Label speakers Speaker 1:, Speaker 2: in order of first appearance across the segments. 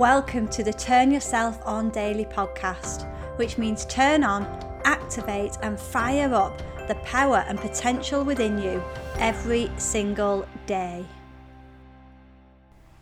Speaker 1: Welcome to the Turn Yourself On Daily podcast, which means turn on, activate, and fire up the power and potential within you every single day.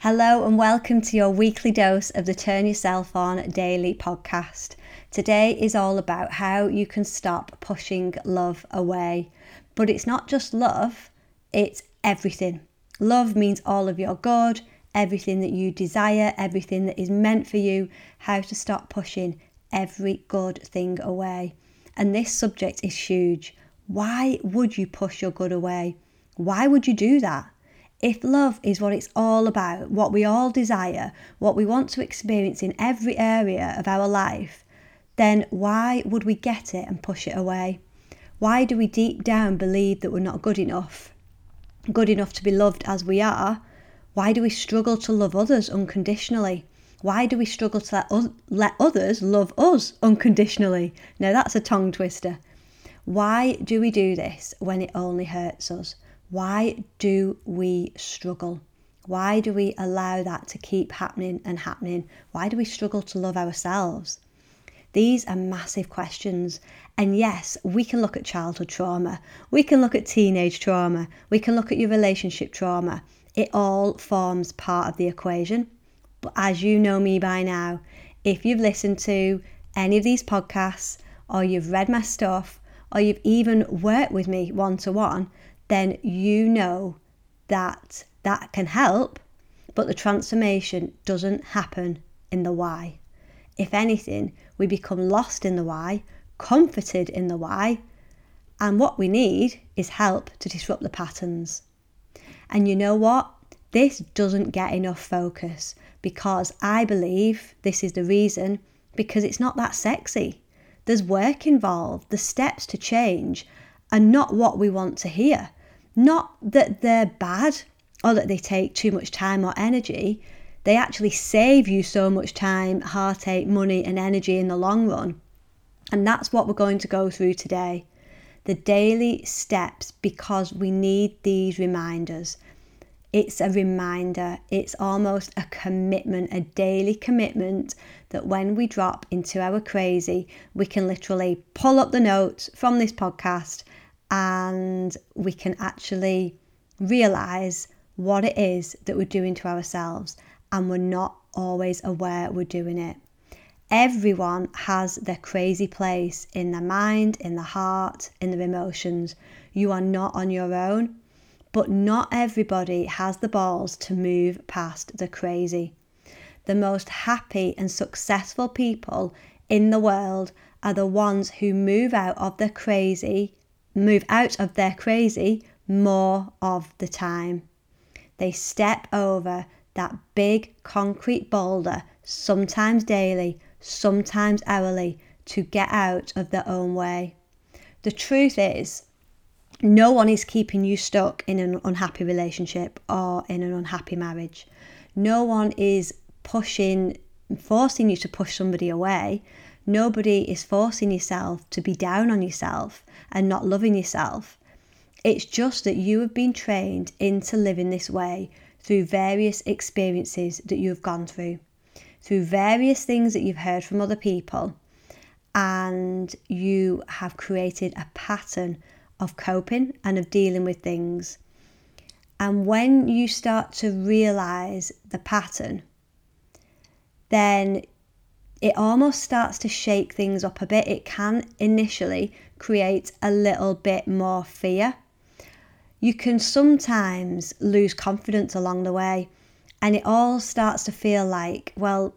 Speaker 1: Hello, and welcome to your weekly dose of the Turn Yourself On Daily podcast. Today is all about how you can stop pushing love away. But it's not just love, it's everything. Love means all of your good everything that you desire, everything that is meant for you, how to stop pushing every good thing away. And this subject is huge. Why would you push your good away? Why would you do that? If love is what it's all about, what we all desire, what we want to experience in every area of our life, then why would we get it and push it away? Why do we deep down believe that we're not good enough? Good enough to be loved as we are, why do we struggle to love others unconditionally? Why do we struggle to let, let others love us unconditionally? Now, that's a tongue twister. Why do we do this when it only hurts us? Why do we struggle? Why do we allow that to keep happening and happening? Why do we struggle to love ourselves? These are massive questions. And yes, we can look at childhood trauma, we can look at teenage trauma, we can look at your relationship trauma, it all forms part of the equation. But as you know me by now, if you've listened to any of these podcasts, or you've read my stuff, or you've even worked with me one to one, then you know that that can help, but the transformation doesn't happen in the why. If anything, we become lost in the why, comforted in the why, and what we need is help to disrupt the patterns. And you know what? This doesn't get enough focus because I believe this is the reason because it's not that sexy. There's work involved. The steps to change are not what we want to hear. Not that they're bad or that they take too much time or energy. They actually save you so much time, heartache, money, and energy in the long run. And that's what we're going to go through today the daily steps because we need these reminders. It's a reminder, it's almost a commitment, a daily commitment that when we drop into our crazy, we can literally pull up the notes from this podcast and we can actually realize what it is that we're doing to ourselves and we're not always aware we're doing it. Everyone has their crazy place in their mind, in the heart, in their emotions. You are not on your own, but not everybody has the balls to move past the crazy. The most happy and successful people in the world are the ones who move out of their crazy, move out of their crazy more of the time. They step over that big concrete boulder, sometimes daily, sometimes hourly, to get out of their own way. The truth is, no one is keeping you stuck in an unhappy relationship or in an unhappy marriage. No one is pushing, forcing you to push somebody away. Nobody is forcing yourself to be down on yourself and not loving yourself. It's just that you have been trained into living this way through various experiences that you've gone through through various things that you've heard from other people, and you have created a pattern of coping and of dealing with things. And when you start to realize the pattern, then it almost starts to shake things up a bit. It can initially create a little bit more fear. You can sometimes lose confidence along the way and it all starts to feel like, well,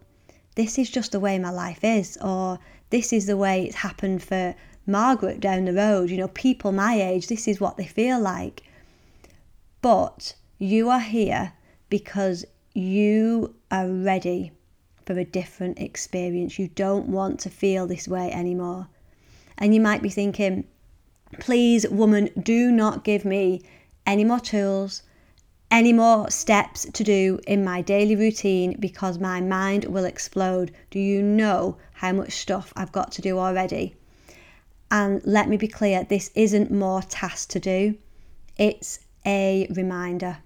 Speaker 1: this is just the way my life is, or this is the way it's happened for Margaret down the road. You know, people my age, this is what they feel like. But you are here because you are ready for a different experience. You don't want to feel this way anymore. And you might be thinking, please, woman, do not give me any more tools, any more steps to do in my daily routine because my mind will explode. Do you know how much stuff I've got to do already? And let me be clear this isn't more tasks to do, it's a reminder.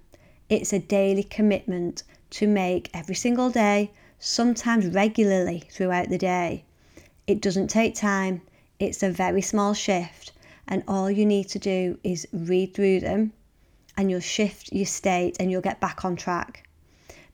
Speaker 1: It's a daily commitment to make every single day sometimes regularly throughout the day. It doesn't take time, it's a very small shift, and all you need to do is read through them and you'll shift your state and you'll get back on track.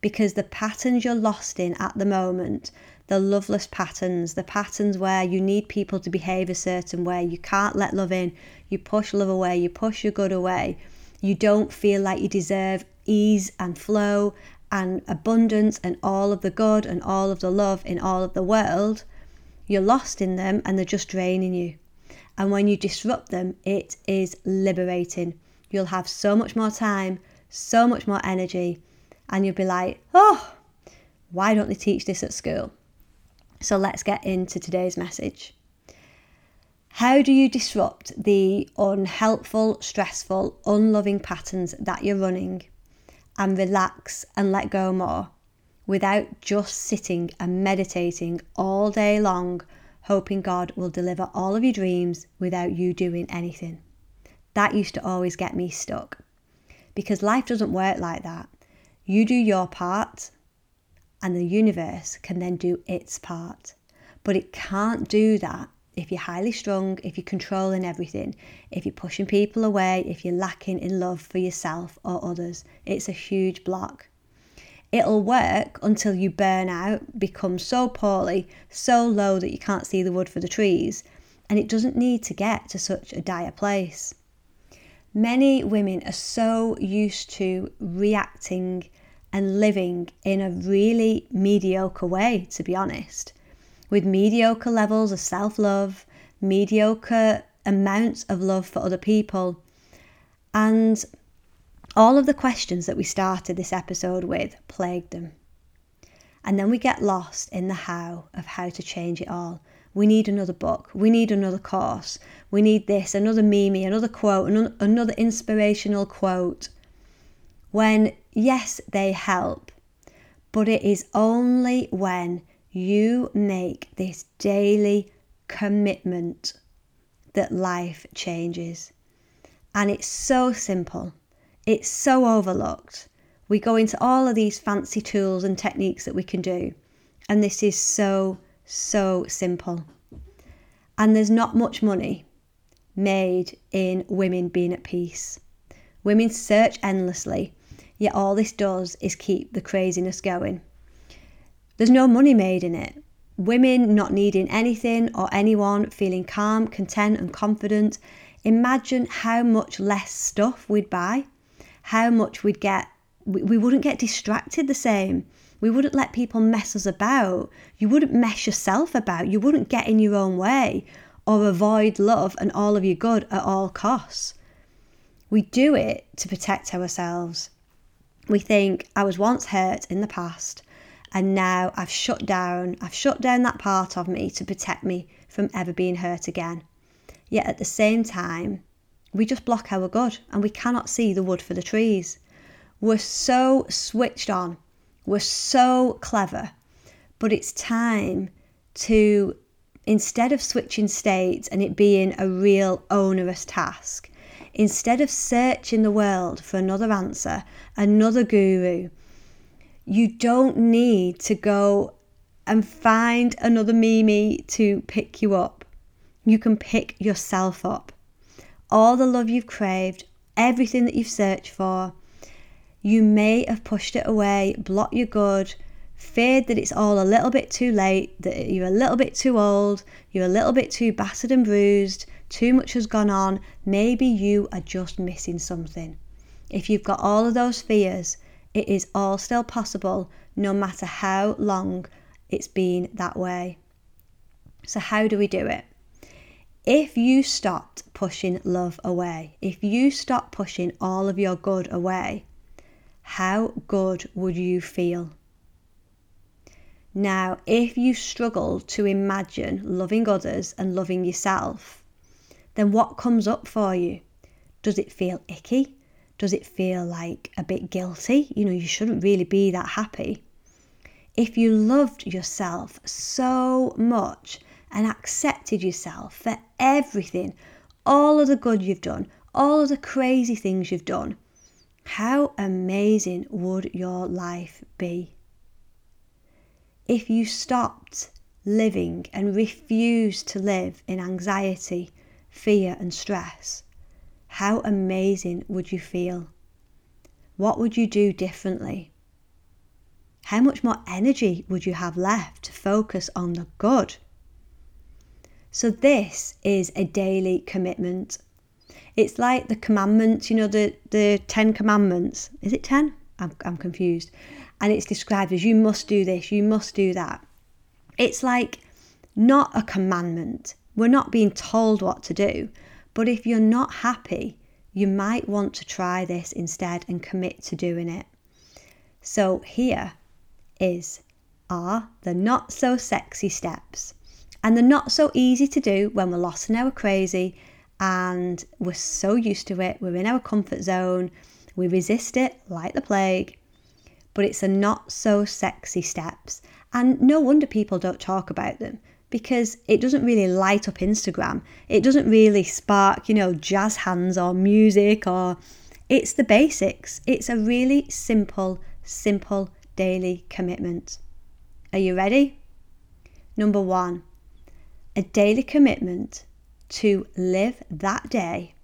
Speaker 1: Because the patterns you're lost in at the moment, the loveless patterns, the patterns where you need people to behave a certain way, you can't let love in, you push love away, you push your good away, you don't feel like you deserve ease and flow and abundance and all of the good and all of the love in all of the world, you're lost in them and they're just draining you. And when you disrupt them, it is liberating. You'll have so much more time, so much more energy, and you'll be like, oh, why don't they teach this at school? So let's get into today's message. How do you disrupt the unhelpful, stressful, unloving patterns that you're running and relax and let go more without just sitting and meditating all day long hoping God will deliver all of your dreams without you doing anything. That used to always get me stuck because life doesn't work like that. You do your part, and the universe can then do its part. But it can't do that if you're highly strung, if you're controlling everything, if you're pushing people away, if you're lacking in love for yourself or others. It's a huge block. It'll work until you burn out, become so poorly, so low that you can't see the wood for the trees, and it doesn't need to get to such a dire place. Many women are so used to reacting and living in a really mediocre way, to be honest, with mediocre levels of self love, mediocre amounts of love for other people, and all of the questions that we started this episode with plagued them. And then we get lost in the how of how to change it all. We need another book. We need another course. We need this, another meme, another quote, another inspirational quote. When, yes, they help, but it is only when you make this daily commitment that life changes. And it's so simple. It's so overlooked. We go into all of these fancy tools and techniques that we can do, and this is so, so simple. And there's not much money made in women being at peace. Women search endlessly, yet all this does is keep the craziness going. There's no money made in it. Women not needing anything or anyone, feeling calm, content, and confident. Imagine how much less stuff we'd buy how much we'd get, we, wouldn't get distracted the same. We wouldn't let people mess us about. You wouldn't mess yourself about. You wouldn't get in your own way or avoid love and all of your good at all costs. We do it to protect ourselves. We think, I was once hurt in the past, and now I've shut down, I've shut down that part of me to protect me from ever being hurt again. Yet at the same time, we just block our good and we cannot see the wood for the trees. We're so switched on, we're so clever, but it's time to, instead of switching states and it being a real onerous task, instead of searching the world for another answer, another guru, you don't need to go and find another Mimi to pick you up. You can pick yourself up all the love you've craved, everything that you've searched for. You may have pushed it away, blocked your good, feared that it's all a little bit too late, that you're a little bit too old, you're a little bit too battered and bruised, too much has gone on. Maybe you are just missing something. If you've got all of those fears, it is all still possible no matter how long it's been that way. So, how do we do it? If you stopped pushing love away, if you stopped pushing all of your good away, how good would you feel? Now, if you struggle to imagine loving others and loving yourself, then what comes up for you? Does it feel icky? Does it feel like a bit guilty? You know, you shouldn't really be that happy. If you loved yourself so much and accepted yourself for everything, all of the good you've done, all of the crazy things you've done, how amazing would your life be? if you stopped living and refused to live in anxiety, fear, and stress, how amazing would you feel? What would you do differently? How much more energy would you have left to focus on the good? So, this is a daily commitment. It's like the commandments, you know, the, the 10 commandments. Is it 10? I'm, I'm confused. And it's described as you must do this, you must do that. It's like not a commandment. We're not being told what to do. But if you're not happy, you might want to try this instead and commit to doing it. So, here is are the not so sexy steps. And they're not so easy to do when we're lost in our crazy and we're so used to it. We're in our comfort zone. We resist it like the plague. But it's a not so sexy steps. And no wonder people don't talk about them because it doesn't really light up Instagram. It doesn't really spark, you know, jazz hands or music or it's the basics. It's a really simple, simple daily commitment. Are you ready? Number one, a daily commitment to live that day,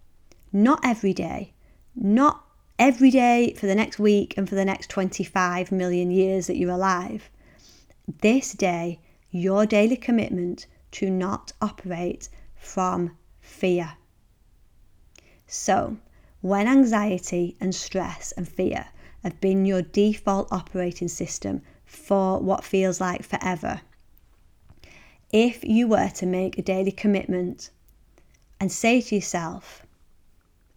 Speaker 1: not every day, not every day for the next week and for the next 25 million years that you're alive. This day, your daily commitment to not operate from fear. So, when anxiety and stress and fear have been your default operating system for what feels like forever, if you were to make a daily commitment and say to yourself,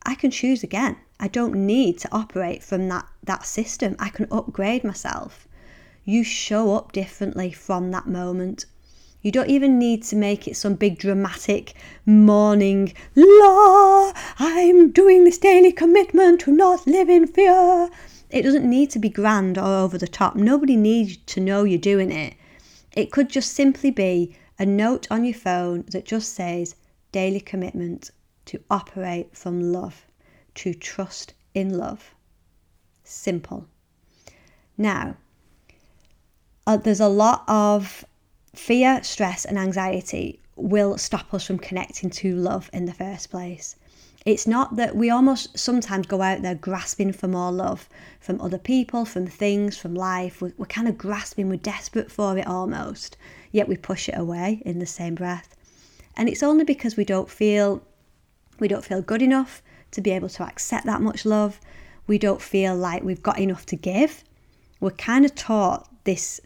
Speaker 1: I can choose again. I don't need to operate from that, that system. I can upgrade myself. You show up differently from that moment. You don't even need to make it some big dramatic morning, law, I'm doing this daily commitment to not live in fear. It doesn't need to be grand or over the top. Nobody needs to know you're doing it. It could just simply be a note on your phone that just says daily commitment to operate from love, to trust in love. Simple. Now, uh, there's a lot of fear, stress, and anxiety will stop us from connecting to love in the first place. It's not that we almost sometimes go out there grasping for more love from other people, from things, from life. We're, we're kind of grasping, we're desperate for it almost, yet we push it away in the same breath. And it's only because we don't feel we don't feel good enough to be able to accept that much love. We don't feel like we've got enough to give. We're kind of taught this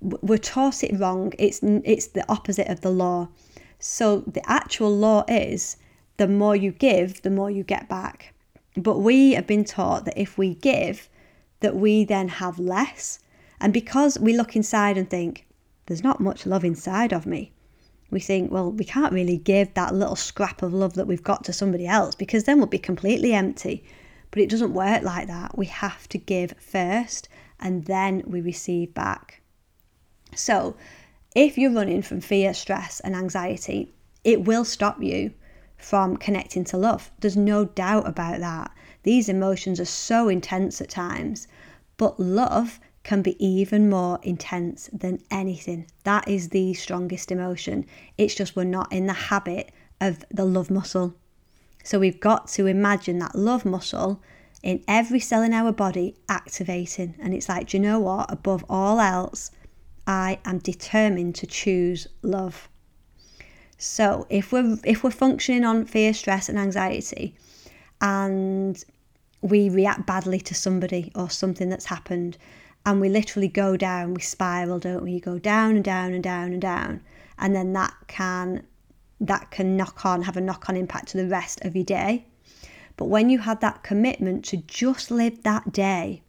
Speaker 1: we're taught it wrong. It's it's the opposite of the law. So the actual law is the more you give, the more you get back. But we have been taught that if we give, that we then have less. And because we look inside and think, there's not much love inside of me, we think, well, we can't really give that little scrap of love that we've got to somebody else because then we'll be completely empty. But it doesn't work like that. We have to give first and then we receive back. So, if you're running from fear, stress, and anxiety, it will stop you from connecting to love. There's no doubt about that. These emotions are so intense at times, but love can be even more intense than anything. That is the strongest emotion. It's just we're not in the habit of the love muscle. So we've got to imagine that love muscle in every cell in our body activating. And it's like, do you know what? Above all else, I am determined to choose love. So if we're if we're functioning on fear, stress, and anxiety, and we react badly to somebody or something that's happened, and we literally go down, we spiral, don't we? You go down and down and down and down, and then that can that can knock on, have a knock on impact to the rest of your day. But when you had that commitment to just live that day,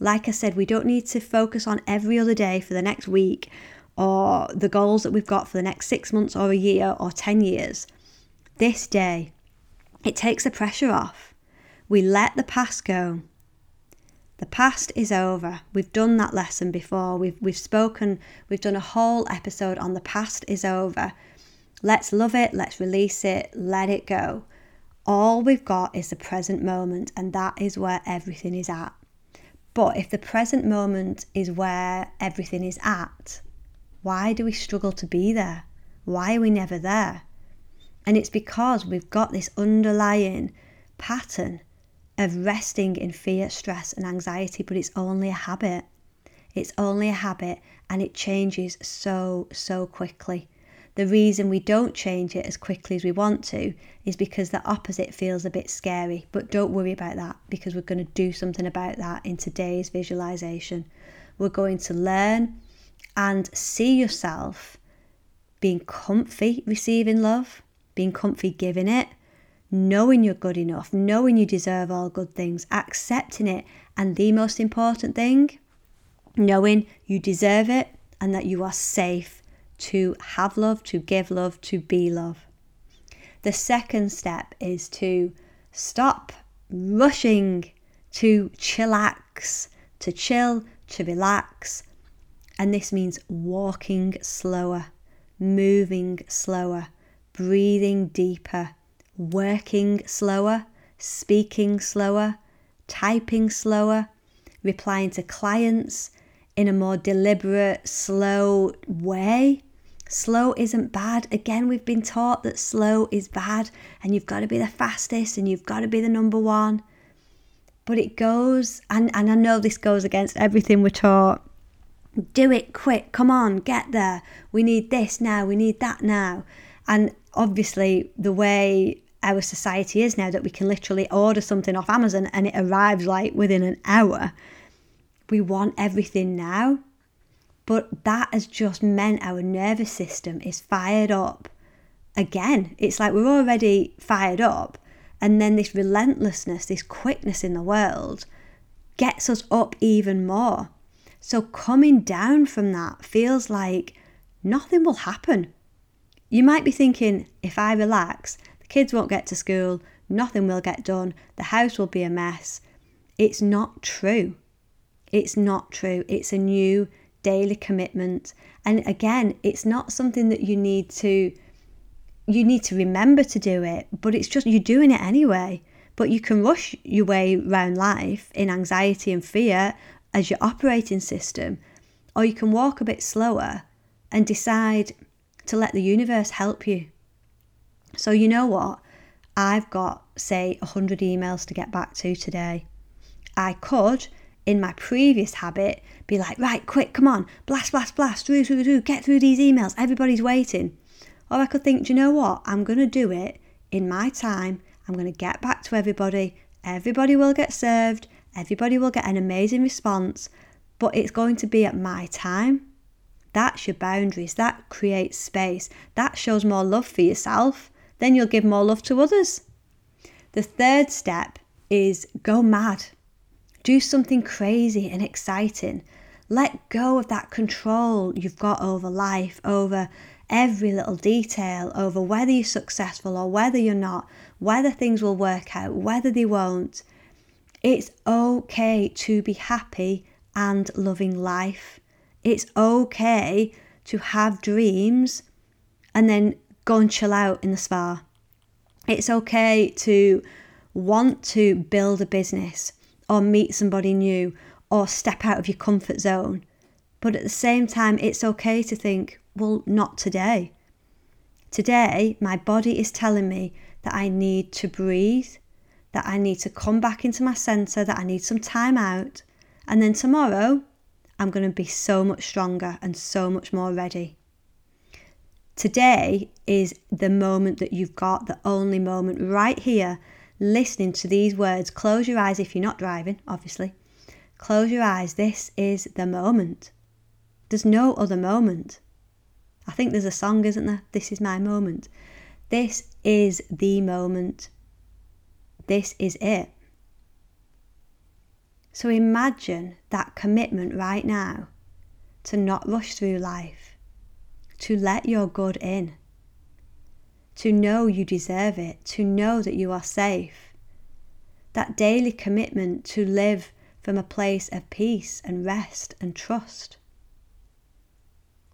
Speaker 1: like I said, we don't need to focus on every other day for the next week or the goals that we've got for the next six months or a year or 10 years, this day, it takes the pressure off. We let the past go. The past is over. We've done that lesson before. We've, we've spoken, we've done a whole episode on the past is over. Let's love it, let's release it, let it go. All we've got is the present moment, and that is where everything is at. But if the present moment is where everything is at, Why do we struggle to be there? Why are we never there? And it's because we've got this underlying pattern of resting in fear, stress, and anxiety, but it's only a habit. It's only a habit and it changes so, so quickly. The reason we don't change it as quickly as we want to is because the opposite feels a bit scary. But don't worry about that because we're going to do something about that in today's visualization. We're going to learn and see yourself being comfy receiving love, being comfy giving it, knowing you're good enough, knowing you deserve all good things, accepting it, and the most important thing, knowing you deserve it and that you are safe to have love, to give love, to be love. The second step is to stop rushing, to chillax, to chill, to relax. And this means walking slower, moving slower, breathing deeper, working slower, speaking slower, typing slower, replying to clients in a more deliberate, slow way. Slow isn't bad. Again, we've been taught that slow is bad and you've got to be the fastest and you've got to be the number one. But it goes, and, and I know this goes against everything we're taught. Do it quick, come on, get there. We need this now, we need that now. And obviously, the way our society is now that we can literally order something off Amazon and it arrives like within an hour, we want everything now. But that has just meant our nervous system is fired up again. It's like we're already fired up, and then this relentlessness, this quickness in the world gets us up even more. So coming down from that feels like nothing will happen. You might be thinking, if I relax, kids won't get to school, nothing will get done, the house will be a mess. It's not true. It's not true. It's a new daily commitment. And again, it's not something that you need to you need to remember to do it, but it's just you're doing it anyway. But you can rush your way around life in anxiety and fear as your operating system, or you can walk a bit slower and decide to let the universe help you. So, you know what? I've got, say, 100 emails to get back to today. I could in my previous habit be like, right, quick, come on, blast, blast, blast, through, through, through, get through these emails, everybody's waiting. Or I could think, do you know what? I'm going to do it in my time. I'm going to get back to everybody. Everybody will get served. Everybody will get an amazing response, but it's going to be at my time. That's your boundaries. That creates space. That shows more love for yourself. Then you'll give more love to others. The third step is go mad. Do something crazy and exciting. Let go of that control you've got over life, over every little detail, over whether you're successful or whether you're not, whether things will work out, whether they won't. It's okay to be happy and loving life. It's okay to have dreams and then go and chill out in the spa. It's okay to want to build a business or meet somebody new or step out of your comfort zone. But at the same time, it's okay to think, well, not today. Today, my body is telling me that I need to breathe, that I need to come back into my center, that I need some time out. And then tomorrow, I'm going to be so much stronger and so much more ready. Today is the moment that you've got, the only moment right here listening to these words. Close your eyes if you're not driving, obviously. Close your eyes. This is the moment. There's no other moment. I think there's a song, isn't there? This is my moment. This is the moment. This is it. So imagine that commitment right now to not rush through life, to let your good in to know you deserve it, to know that you are safe. That daily commitment to live from a place of peace and rest and trust.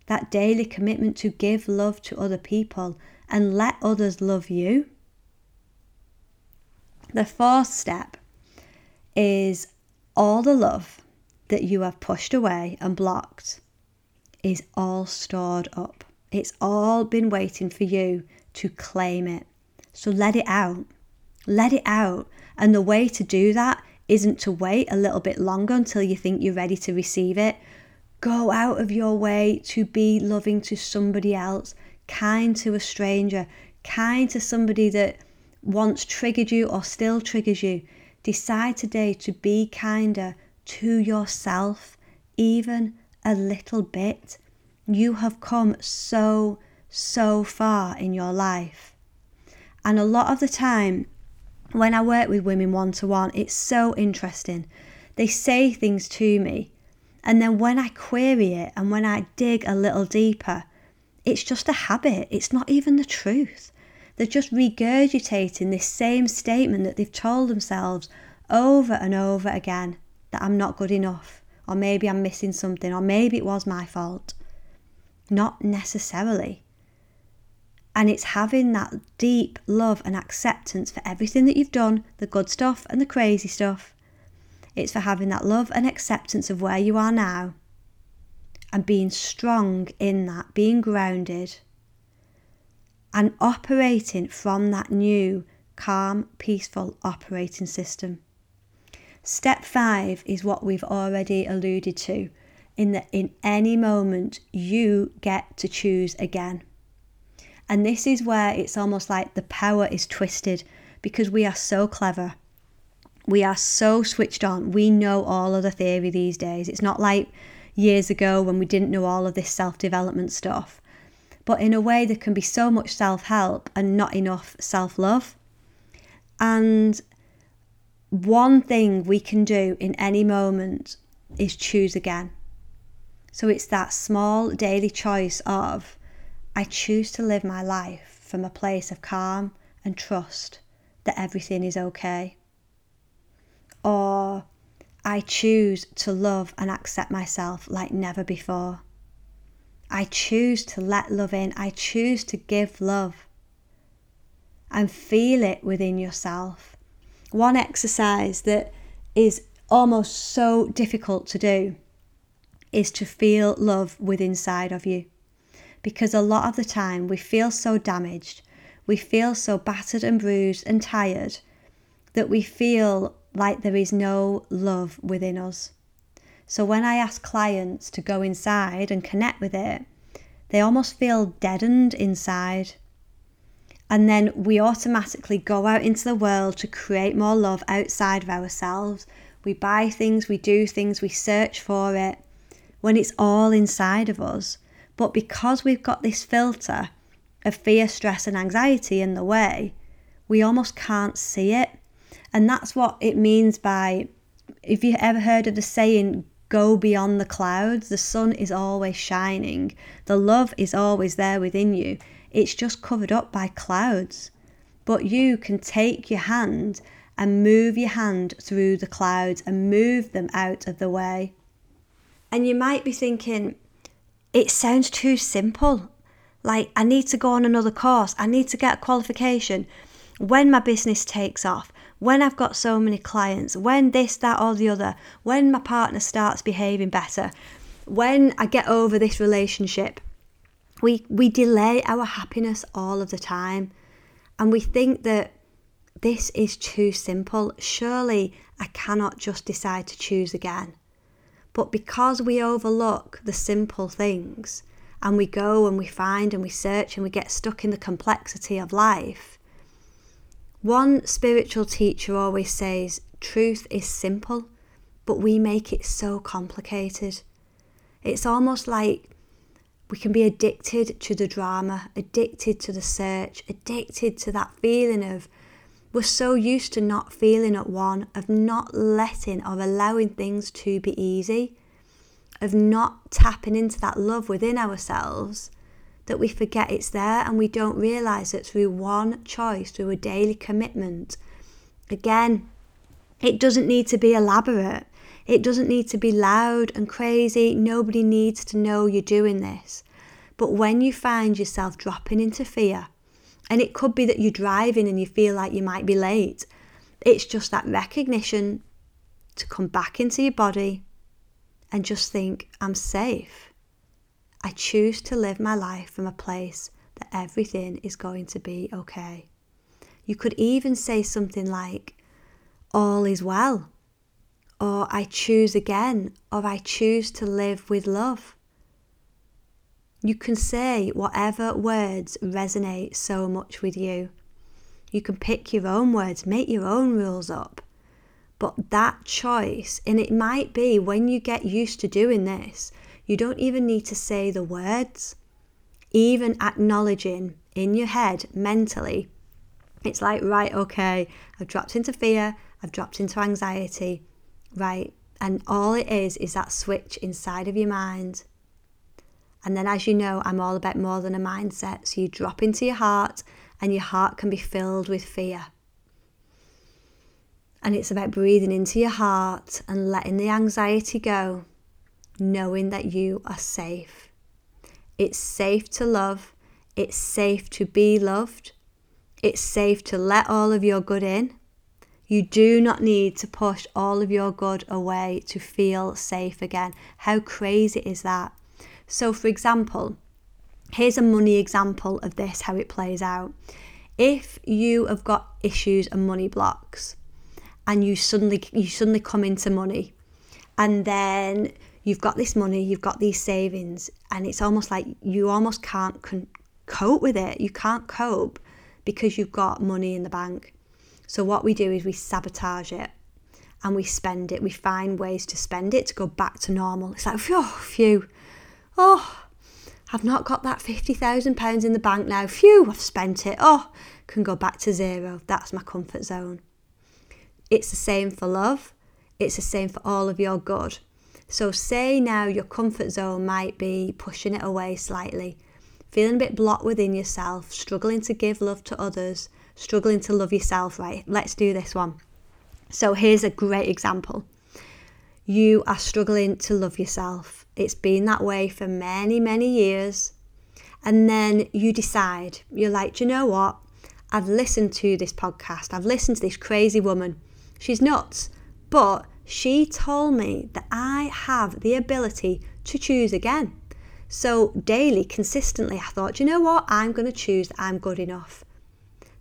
Speaker 1: That daily commitment to give love to other people and let others love you. The fourth step is all the love that you have pushed away and blocked is all stored up. It's all been waiting for you to claim it. So let it out. Let it out. And the way to do that isn't to wait a little bit longer until you think you're ready to receive it. Go out of your way to be loving to somebody else, kind to a stranger, kind to somebody that once triggered you or still triggers you. Decide today to be kinder to yourself, even a little bit. You have come so, so far in your life. And a lot of the time, when I work with women one to one, it's so interesting. They say things to me, and then when I query it and when I dig a little deeper, it's just a habit. It's not even the truth. They're just regurgitating this same statement that they've told themselves over and over again that I'm not good enough, or maybe I'm missing something, or maybe it was my fault. Not necessarily. And it's having that deep love and acceptance for everything that you've done, the good stuff and the crazy stuff. It's for having that love and acceptance of where you are now and being strong in that, being grounded and operating from that new, calm, peaceful operating system. Step five is what we've already alluded to in that in any moment you get to choose again. And this is where it's almost like the power is twisted because we are so clever. We are so switched on. We know all of the theory these days. It's not like years ago when we didn't know all of this self development stuff. But in a way, there can be so much self help and not enough self love. And one thing we can do in any moment is choose again. So it's that small daily choice of I choose to live my life from a place of calm and trust that everything is okay. Or I choose to love and accept myself like never before. I choose to let love in. I choose to give love. And feel it within yourself. One exercise that is almost so difficult to do is to feel love within inside of you because a lot of the time we feel so damaged, we feel so battered and bruised and tired that we feel like there is no love within us. So when I ask clients to go inside and connect with it, they almost feel deadened inside. And then we automatically go out into the world to create more love outside of ourselves. We buy things, we do things, we search for it when it's all inside of us. But because we've got this filter of fear, stress, and anxiety in the way, we almost can't see it. And that's what it means by if you ever heard of the saying, go beyond the clouds, the sun is always shining, the love is always there within you. It's just covered up by clouds. But you can take your hand and move your hand through the clouds and move them out of the way. And you might be thinking, it sounds too simple. Like, I need to go on another course, I need to get a qualification. When my business takes off, when I've got so many clients, when this, that, or the other, when my partner starts behaving better, when I get over this relationship, we, we delay our happiness all of the time. And we think that this is too simple. Surely I cannot just decide to choose again. But because we overlook the simple things and we go and we find and we search and we get stuck in the complexity of life, one spiritual teacher always says truth is simple, but we make it so complicated. It's almost like we can be addicted to the drama, addicted to the search, addicted to that feeling of we're so used to not feeling at one, of not letting or allowing things to be easy, of not tapping into that love within ourselves, that we forget it's there and we don't realize that through one choice, through a daily commitment. Again, it doesn't need to be elaborate. It doesn't need to be loud and crazy. Nobody needs to know you're doing this. But when you find yourself dropping into fear, and it could be that you're driving and you feel like you might be late. It's just that recognition to come back into your body and just think, I'm safe. I choose to live my life from a place that everything is going to be okay. You could even say something like, All is well, or I choose again, or I choose to live with love. You can say whatever words resonate so much with you. You can pick your own words, make your own rules up. But that choice, and it might be when you get used to doing this, you don't even need to say the words. Even acknowledging in your head mentally, it's like, right, okay, I've dropped into fear, I've dropped into anxiety, right? And all it is is that switch inside of your mind and then, as you know, I'm all about more than a mindset. So you drop into your heart, and your heart can be filled with fear. And it's about breathing into your heart and letting the anxiety go, knowing that you are safe. It's safe to love, it's safe to be loved, it's safe to let all of your good in. You do not need to push all of your good away to feel safe again. How crazy is that? So, for example, here's a money example of this how it plays out. If you have got issues and money blocks, and you suddenly you suddenly come into money, and then you've got this money, you've got these savings, and it's almost like you almost can't con- cope with it. You can't cope because you've got money in the bank. So what we do is we sabotage it and we spend it. We find ways to spend it to go back to normal. It's like, phew, phew, Oh, I've not got that £50,000 in the bank now. Phew, I've spent it. Oh, can go back to zero. That's my comfort zone. It's the same for love. It's the same for all of your good. So, say now your comfort zone might be pushing it away slightly, feeling a bit blocked within yourself, struggling to give love to others, struggling to love yourself, right? Let's do this one. So, here's a great example. You are struggling to love yourself it's been that way for many, many years. And then you decide, you're like, you know what? I've listened to this podcast. I've listened to this crazy woman. She's nuts. But she told me that I have the ability to choose again. So, daily, consistently, I thought, you know what? I'm going to choose that I'm good enough.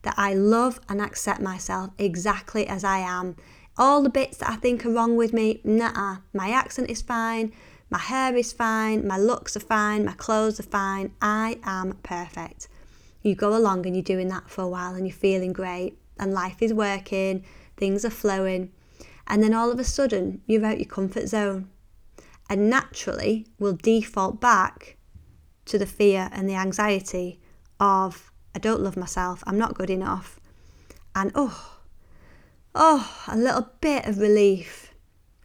Speaker 1: That I love and accept myself exactly as I am. All the bits that I think are wrong with me, nah, my accent is fine. My hair is fine, my looks are fine, my clothes are fine. I am perfect. You go along and you're doing that for a while and you're feeling great and life is working, things are flowing. And then all of a sudden, you're out your comfort zone. And naturally, will default back to the fear and the anxiety of, I don't love myself, I'm not good enough. And oh, oh, a little bit of relief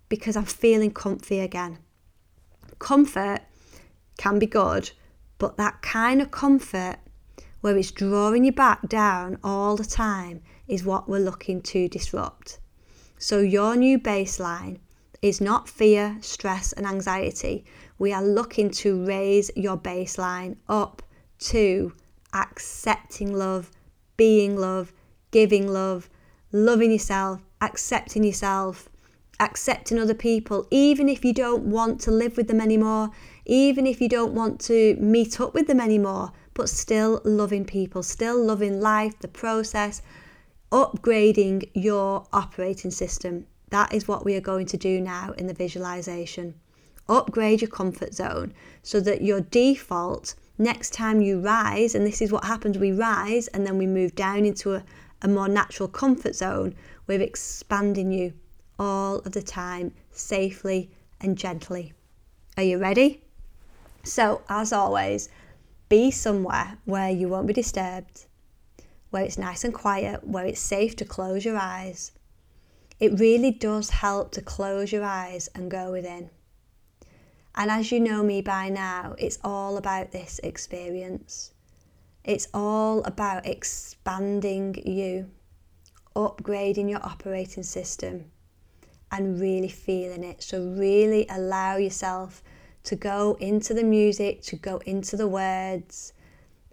Speaker 1: because I'm feeling comfy again comfort can be good, but that kind of comfort where it's drawing you back down all the time is what we're looking to disrupt. So, your new baseline is not fear, stress, and anxiety. We are looking to raise your baseline up to accepting love, being love, giving love, loving yourself, accepting yourself, accepting other people, even if you don't want to live with them anymore, even if you don't want to meet up with them anymore, but still loving people, still loving life, the process, upgrading your operating system. That is what we are going to do now in the visualization. Upgrade your comfort zone so that your default next time you rise, and this is what happens we rise and then we move down into a, a more natural comfort zone, we're expanding you all of the time, safely and gently. Are you ready? So, as always, be somewhere where you won't be disturbed, where it's nice and quiet, where it's safe to close your eyes. It really does help to close your eyes and go within. And as you know me by now, it's all about this experience. It's all about expanding you, upgrading your operating system, and really feeling it. So, really allow yourself to go into the music, to go into the words,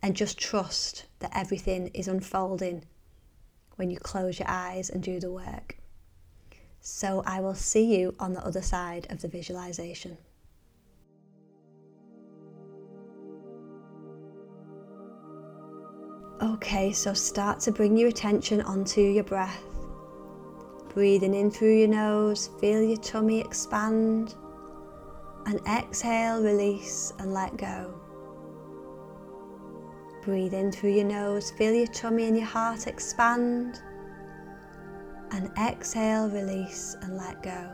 Speaker 1: and just trust that everything is unfolding when you close your eyes and do the work. So, I will see you on the other side of the visualization. Okay, so start to bring your attention onto your breath. Breathing in through your nose, feel your tummy expand. And exhale, release, and let go. Breathe in through your nose, feel your tummy and your heart expand. And exhale, release, and let go.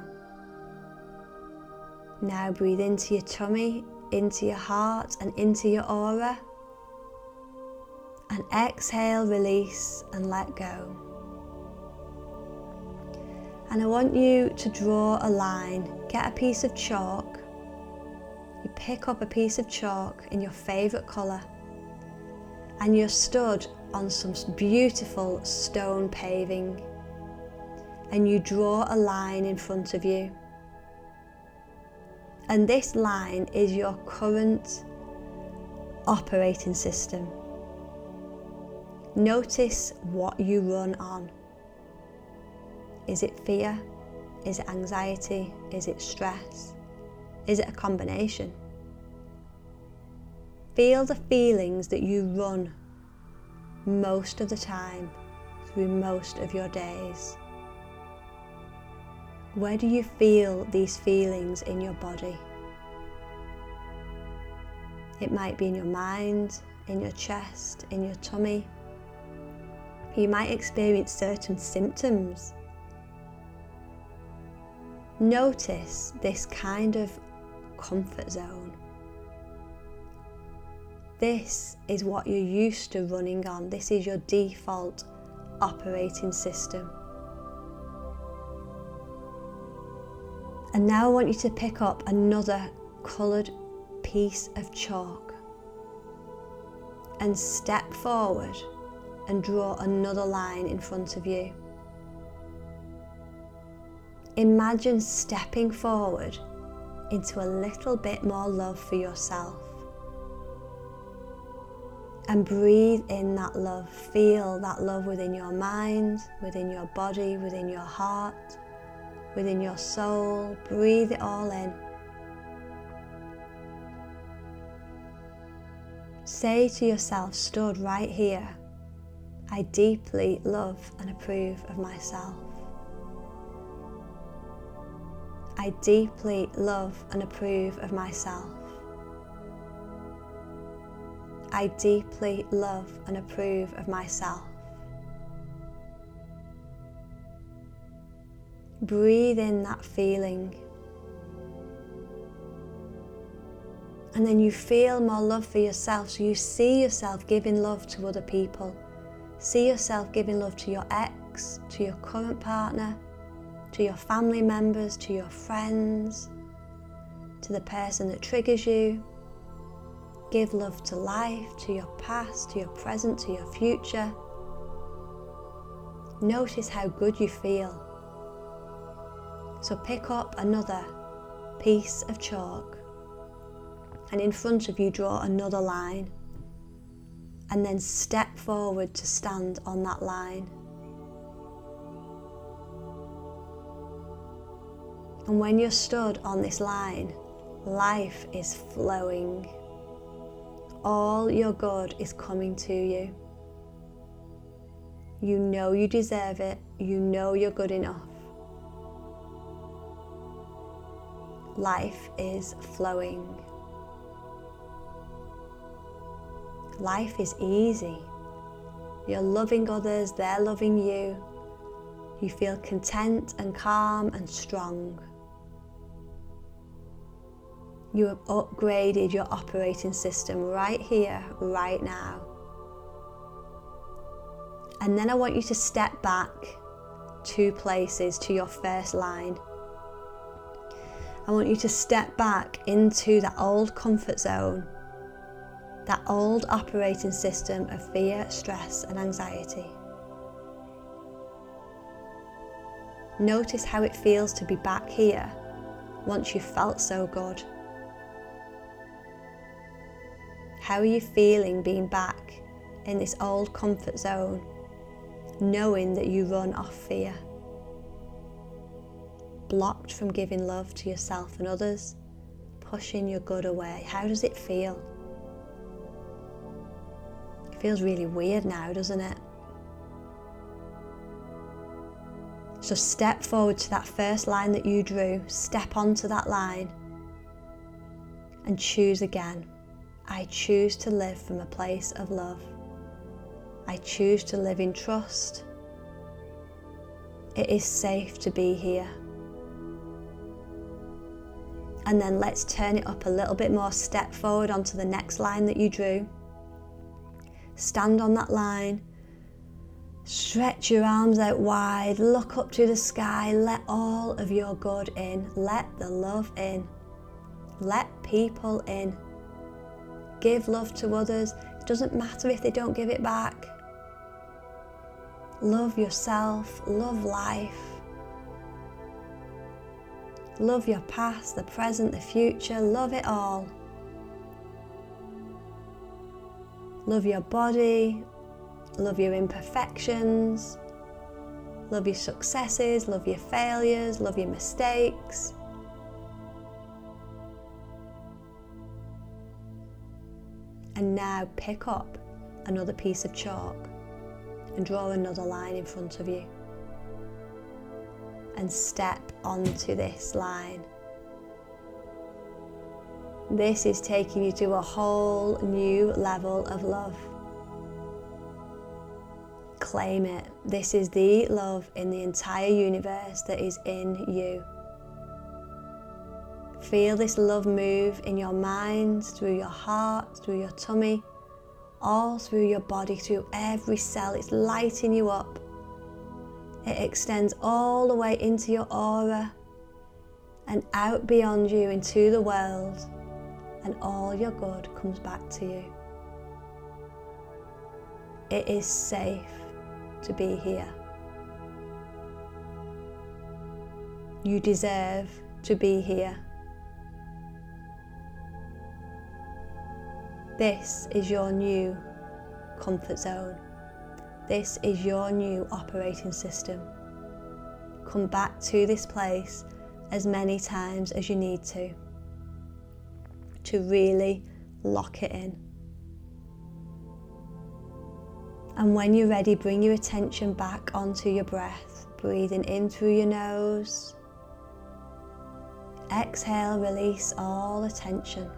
Speaker 1: Now breathe into your tummy, into your heart, and into your aura. And exhale, release, and let go. And I want you to draw a line. Get a piece of chalk. You pick up a piece of chalk in your favourite colour. And you're stood on some beautiful stone paving. And you draw a line in front of you. And this line is your current operating system. Notice what you run on. Is it fear? Is it anxiety? Is it stress? Is it a combination? Feel the feelings that you run most of the time through most of your days. Where do you feel these feelings in your body? It might be in your mind, in your chest, in your tummy, you might experience certain symptoms. Notice this kind of comfort zone. This is what you're used to running on. This is your default operating system. And now I want you to pick up another coloured piece of chalk and step forward and draw another line in front of you. Imagine stepping forward into a little bit more love for yourself. And breathe in that love. Feel that love within your mind, within your body, within your heart, within your soul. Breathe it all in. Say to yourself, stood right here, I deeply love and approve of myself. I deeply love and approve of myself. I deeply love and approve of myself. Breathe in that feeling. And then you feel more love for yourself, so you see yourself giving love to other people. See yourself giving love to your ex, to your current partner, to your family members, to your friends, to the person that triggers you. Give love to life, to your past, to your present, to your future. Notice how good you feel. So pick up another piece of chalk and in front of you draw another line and then step forward to stand on that line. And when you're stood on this line, life is flowing. All your good is coming to you. You know you deserve it. You know you're good enough. Life is flowing. Life is easy. You're loving others, they're loving you. You feel content and calm and strong. You have upgraded your operating system right here, right now. And then I want you to step back two places to your first line. I want you to step back into that old comfort zone that old operating system of fear, stress, and anxiety. Notice how it feels to be back here once you felt so good. How are you feeling being back in this old comfort zone, knowing that you run off fear? Blocked from giving love to yourself and others, pushing your good away. How does it feel? Feels really weird now, doesn't it? So step forward to that first line that you drew, step onto that line, and choose again. I choose to live from a place of love. I choose to live in trust. It is safe to be here. And then let's turn it up a little bit more. Step forward onto the next line that you drew. Stand on that line. Stretch your arms out wide. Look up to the sky. Let all of your good in. Let the love in. Let people in. Give love to others. It doesn't matter if they don't give it back. Love yourself. Love life. Love your past, the present, the future. Love it all. Love your body. Love your imperfections. Love your successes. Love your failures. Love your mistakes. And now pick up another piece of chalk and draw another line in front of you and step onto this line. This is taking you to a whole new level of love. Claim it. This is the love in the entire universe that is in you. Feel this love move in your mind, through your heart, through your tummy, all through your body, through every cell. It's lighting you up. It extends all the way into your aura and out beyond you into the world, and all your good comes back to you. It is safe to be here. You deserve to be here. This is your new comfort zone. This is your new operating system. Come back to this place as many times as you need to to really lock it in. And when you're ready, bring your attention back onto your breath, breathing in through your nose. Exhale, release all attention.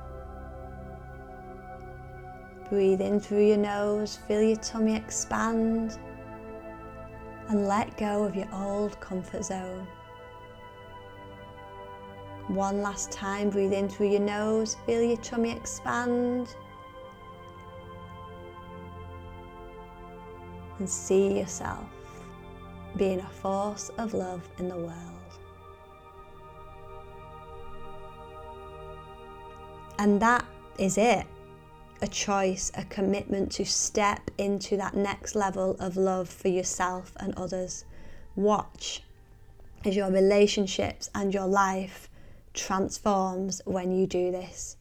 Speaker 1: Breathe in through your nose, feel your tummy expand, and let go of your old comfort zone. One last time, breathe in through your nose, feel your tummy expand, and see yourself being a force of love in the world. And that is it a choice, a commitment to step into that next level of love for yourself and others. Watch as your relationships and your life transforms when you do this.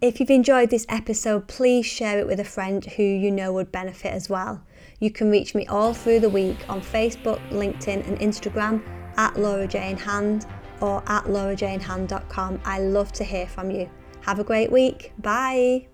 Speaker 1: If you've enjoyed this episode, please share it with a friend who you know would benefit as well. You can reach me all through the week on Facebook, LinkedIn, and Instagram at Laura Jane Hand or at laurajanehand.com. I love to hear from you. Have a great week. Bye.